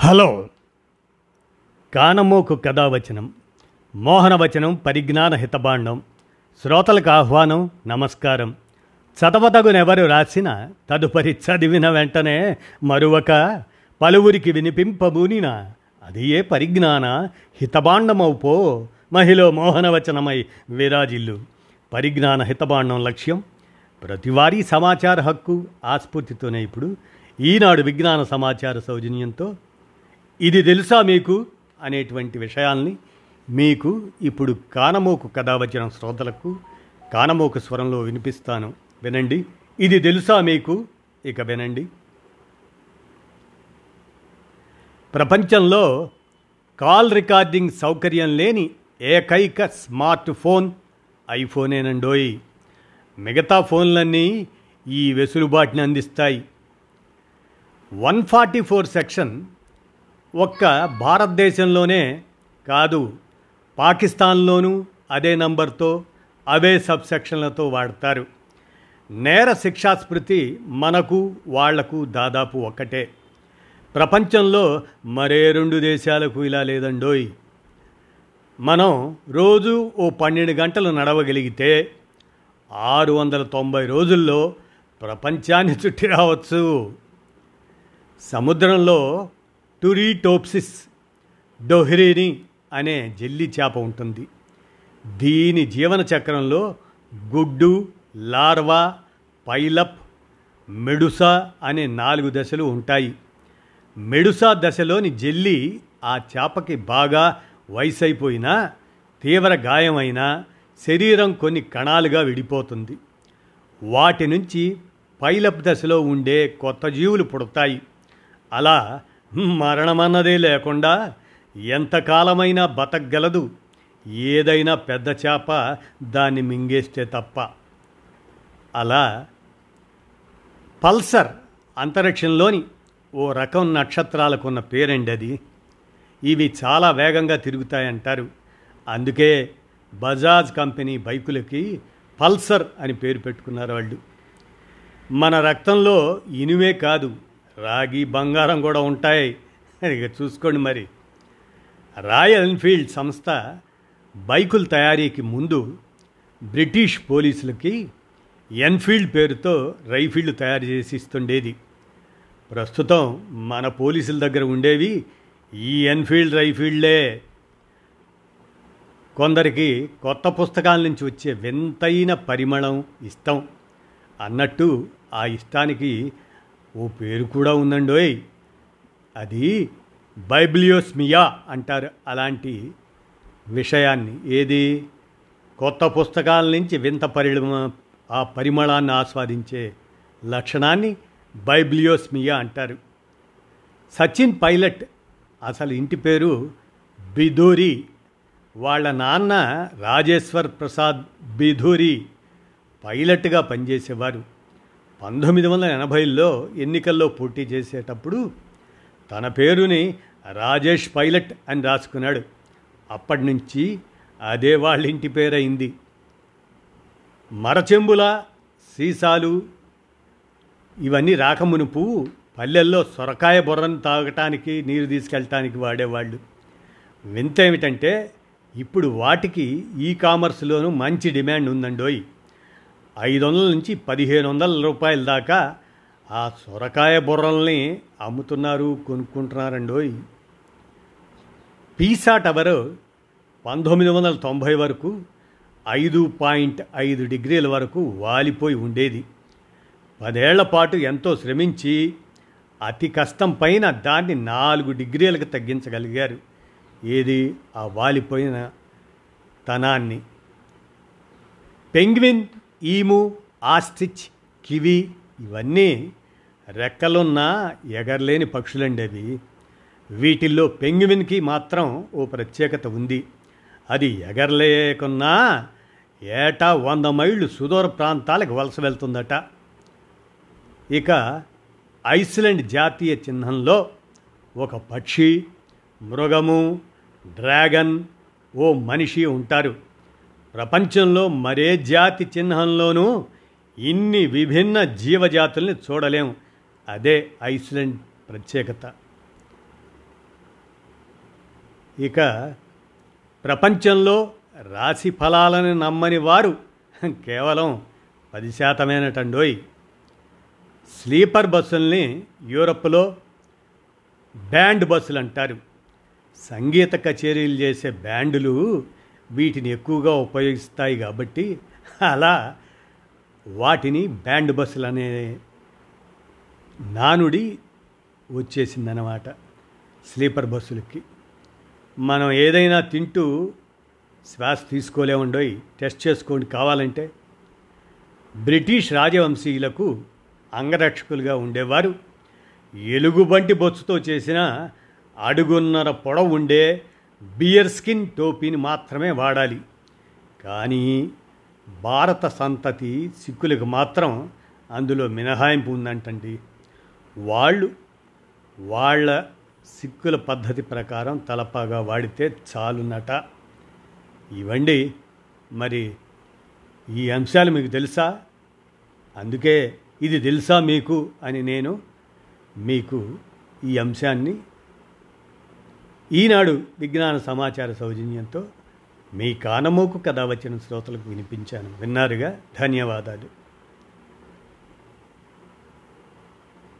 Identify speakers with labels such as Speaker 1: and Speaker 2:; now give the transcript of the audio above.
Speaker 1: Hello. కానమోకు కథావచనం మోహనవచనం పరిజ్ఞాన హితబాండం శ్రోతలకు ఆహ్వానం నమస్కారం. చదవదగునెవరు రాసిన తదుపరి చదివిన వెంటనే మరొక పలువురికి వినిపింపబూనిన అది ఏ పరిజ్ఞాన హితభాండమవుపో మహిళ మోహనవచనమై విరాజిల్లు. పరిజ్ఞాన హితబాండం లక్ష్యం ప్రతివారీ సమాచార హక్కు ఆస్ఫూర్తితోనే ఇప్పుడు ఈనాడు విజ్ఞాన సమాచార సౌజన్యంతో ఇది తెలుసా మీకు? అనేటువంటి విషయాల్ని మీకు ఇప్పుడు కానమోకు కథ వచ్చిన శ్రోతలకు కానమోకు స్వరంలో వినిపిస్తాను. వినండి. ఇది తెలుసా మీకు? ఇక వినండి. ప్రపంచంలో కాల్ రికార్డింగ్ సౌకర్యం లేని ఏకైక స్మార్ట్ ఫోన్ ఐఫోనేనండోయ్. మిగతా ఫోన్లన్నీ ఈ వెసులుబాటుని అందిస్తాయి. వన్ ఫార్టీ ఫోర్ సెక్షన్ ఒక్క భారతదేశంలోనే కాదు పాకిస్తాన్లోనూ అదే నంబర్తో అవే సబ్ సెక్షన్లతో వాడతారు. నేర శిక్షాస్మృతి మనకు వాళ్ళకు దాదాపు ఒక్కటే. ప్రపంచంలో మరే రెండు దేశాలకు ఇలా లేదండోయ్. మనం రోజు ఓ పన్నెండు గంటలు నడవగలిగితే ఆరు వందల తొంభై రోజుల్లో ప్రపంచాన్ని చుట్టి రావచ్చు. సముద్రంలో టురీటోప్సిస్ డొహ్రీని అనే జెల్లి చేప ఉంటుంది. దీని జీవన చక్రంలో గుడ్డు లార్వా పైలప్ మెడుసా అనే నాలుగు దశలు ఉంటాయి. మెడుసా దశలోని జెల్లి ఆ చేపకి బాగా వయసైపోయినా తీవ్ర గాయమైనా శరీరం కొన్ని కణాలుగా విడిపోతుంది. వాటి నుంచి పైలప్ దశలో ఉండే కొత్త జీవులు పుడతాయి. అలా మరణమన్నదే లేకుండా ఎంతకాలమైనా బతకగలదు. ఏదైనా పెద్ద చేప దాన్ని మింగేస్తే తప్ప. అలా పల్సర్ అంతరిక్షంలోని ఓ రకం నక్షత్రాలకున్న పేరండి అది. ఇవి చాలా వేగంగా తిరుగుతాయంటారు. అందుకే బజాజ్ కంపెనీ బైకులకి పల్సర్ అని పేరు పెట్టుకున్నారు వాళ్ళు. మన రక్తంలో ఇనువే కాదు రాగి బంగారం కూడా ఉంటాయి. ఇక చూసుకోండి మరి. రాయల్ ఎన్ఫీల్డ్ సంస్థ బైకుల తయారీకి ముందు బ్రిటిష్ పోలీసులకి ఎన్ఫీల్డ్ పేరుతో రైఫిల్డ్ తయారు చేసి ఇస్తుండేది. ప్రస్తుతం మన పోలీసుల దగ్గర ఉండేవి ఈ ఎన్ఫీల్డ్ రైఫీల్డ్లే కొందరికి కొత్త పుస్తకాల నుంచి వచ్చే వింతైన పరిమళం ఇష్టం. అన్నట్టు ఆ ఇష్టానికి ఓ పేరు కూడా ఉందండోయ్. అది బైబ్లియోస్మియా అంటారు. అలాంటి విషయాన్ని ఏది? కొత్త పుస్తకాల నుంచి వింత పరిమ ఆ పరిమళాన్ని ఆస్వాదించే లక్షణాన్ని బైబ్లియోస్మియా అంటారు. సచిన్ పైలట్ అసలు ఇంటి పేరు బిధూరి. వాళ్ళ నాన్న రాజేశ్వర్ ప్రసాద్ బిధూరి పైలట్గా పనిచేసేవారు. పంతొమ్మిది వందల ఎనభైలో ఎన్నికల్లో పోటీ చేసేటప్పుడు తన పేరుని రాజేష్ పైలట్ అని రాసుకున్నాడు. అప్పటి నుంచి అదే వాళ్ళ ఇంటి పేరైంది. మరచెంబుల సీసాలు ఇవన్నీ రాకమునుపు పల్లెల్లో సొరకాయ బుర్రను తాగటానికి నీరు తీసుకెళ్ళటానికి వాడేవాళ్ళు. వింత ఏమిటంటే ఇప్పుడు వాటికి ఈ కామర్స్లోనూ మంచి డిమాండ్ ఉందండోయ్. ఐదు వందల నుంచి పదిహేను వందల రూపాయల దాకా ఆ సొరకాయ బుర్రల్ని అమ్ముతున్నారు కొనుక్కుంటున్నారండోయ్. పీసా టవర్ పంతొమ్మిది వందల తొంభై వరకు ఐదు పాయింట్ ఐదు డిగ్రీల వరకు వాలిపోయి ఉండేది. పదేళ్ళ పాటు ఎంతో శ్రమించి అతి కష్టం పైన దాన్ని నాలుగు డిగ్రీలకు తగ్గించగలిగారు. ఏది? ఆ వాలిపోయిన తనాన్ని. పెంగ్విన్ ఈము ఆస్ట్రిచ్ కివి ఇవన్నీ రెక్కలున్న ఎగరలేని పక్షులండి అవి. వీటిల్లో పెంగ్విన్కి మాత్రం ఓ ప్రత్యేకత ఉంది. అది ఎగరలేకున్నా ఏటా వంద మైళ్ళు సుదూర ప్రాంతాలకు వలస వెళ్తుందట. ఇక ఐస్లాండ్ జాతీయ చిహ్నంలో ఒక పక్షి మృగము డ్రాగన్ ఓ మనిషి ఉంటారు. ప్రపంచంలో మరే జాతి చిహ్నంలోనూ ఇన్ని విభిన్న జీవజాతుల్ని చూడలేము అదే ఐస్లాండ్ ప్రత్యేకత. ఇక ప్రపంచంలో రాశి ఫలాలను నమ్మని వారు కేవలం పది శాతమేనటండోయ్. స్లీపర్ బస్సుల్ని యూరప్లో బ్యాండ్ బస్సులు అంటారు సంగీత కచేరీలు చేసే బ్యాండులు వీటిని ఎక్కువగా ఉపయోగిస్తాయి కాబట్టి అలా వాటిని బ్యాండ్ బస్సులు అనే నానుడి వచ్చేసిందన్నమాట స్లీపర్ బస్సులకి. మనం ఏదైనా తింటూ శ్వాస తీసుకోలేమండోయ్ టెస్ట్ చేసుకోండి కావాలంటే. బ్రిటిష్ రాజవంశీయులకు అంగరక్షకులుగా ఉండేవారు. ఎలుగుబంటి బొచ్చుతో చేసిన అడుగున్నర పొడవు ఉండే బియర్ స్కిన్ టోపీని మాత్రమే వాడాలి. కానీ భారత సంతతి సిక్కులకు మాత్రం అందులో మినహాయింపు ఉందంటండి. వాళ్ళు వాళ్ళ సిక్కుల పద్ధతి ప్రకారం తలపాగా వాడితే చాలునట. ఇవ్వండి మరి ఈ అంశాలు మీకు తెలుసా? అందుకే ఇది తెలుసా మీకు అని నేను మీకు ఈ అంశాన్ని ఈనాడు విజ్ఞాన సమాచార సౌజన్యంతో మీ కానమోకు కథ వచ్చిన శ్రోతలకు వినిపించాను. విన్నారుగా? ధన్యవాదాలు.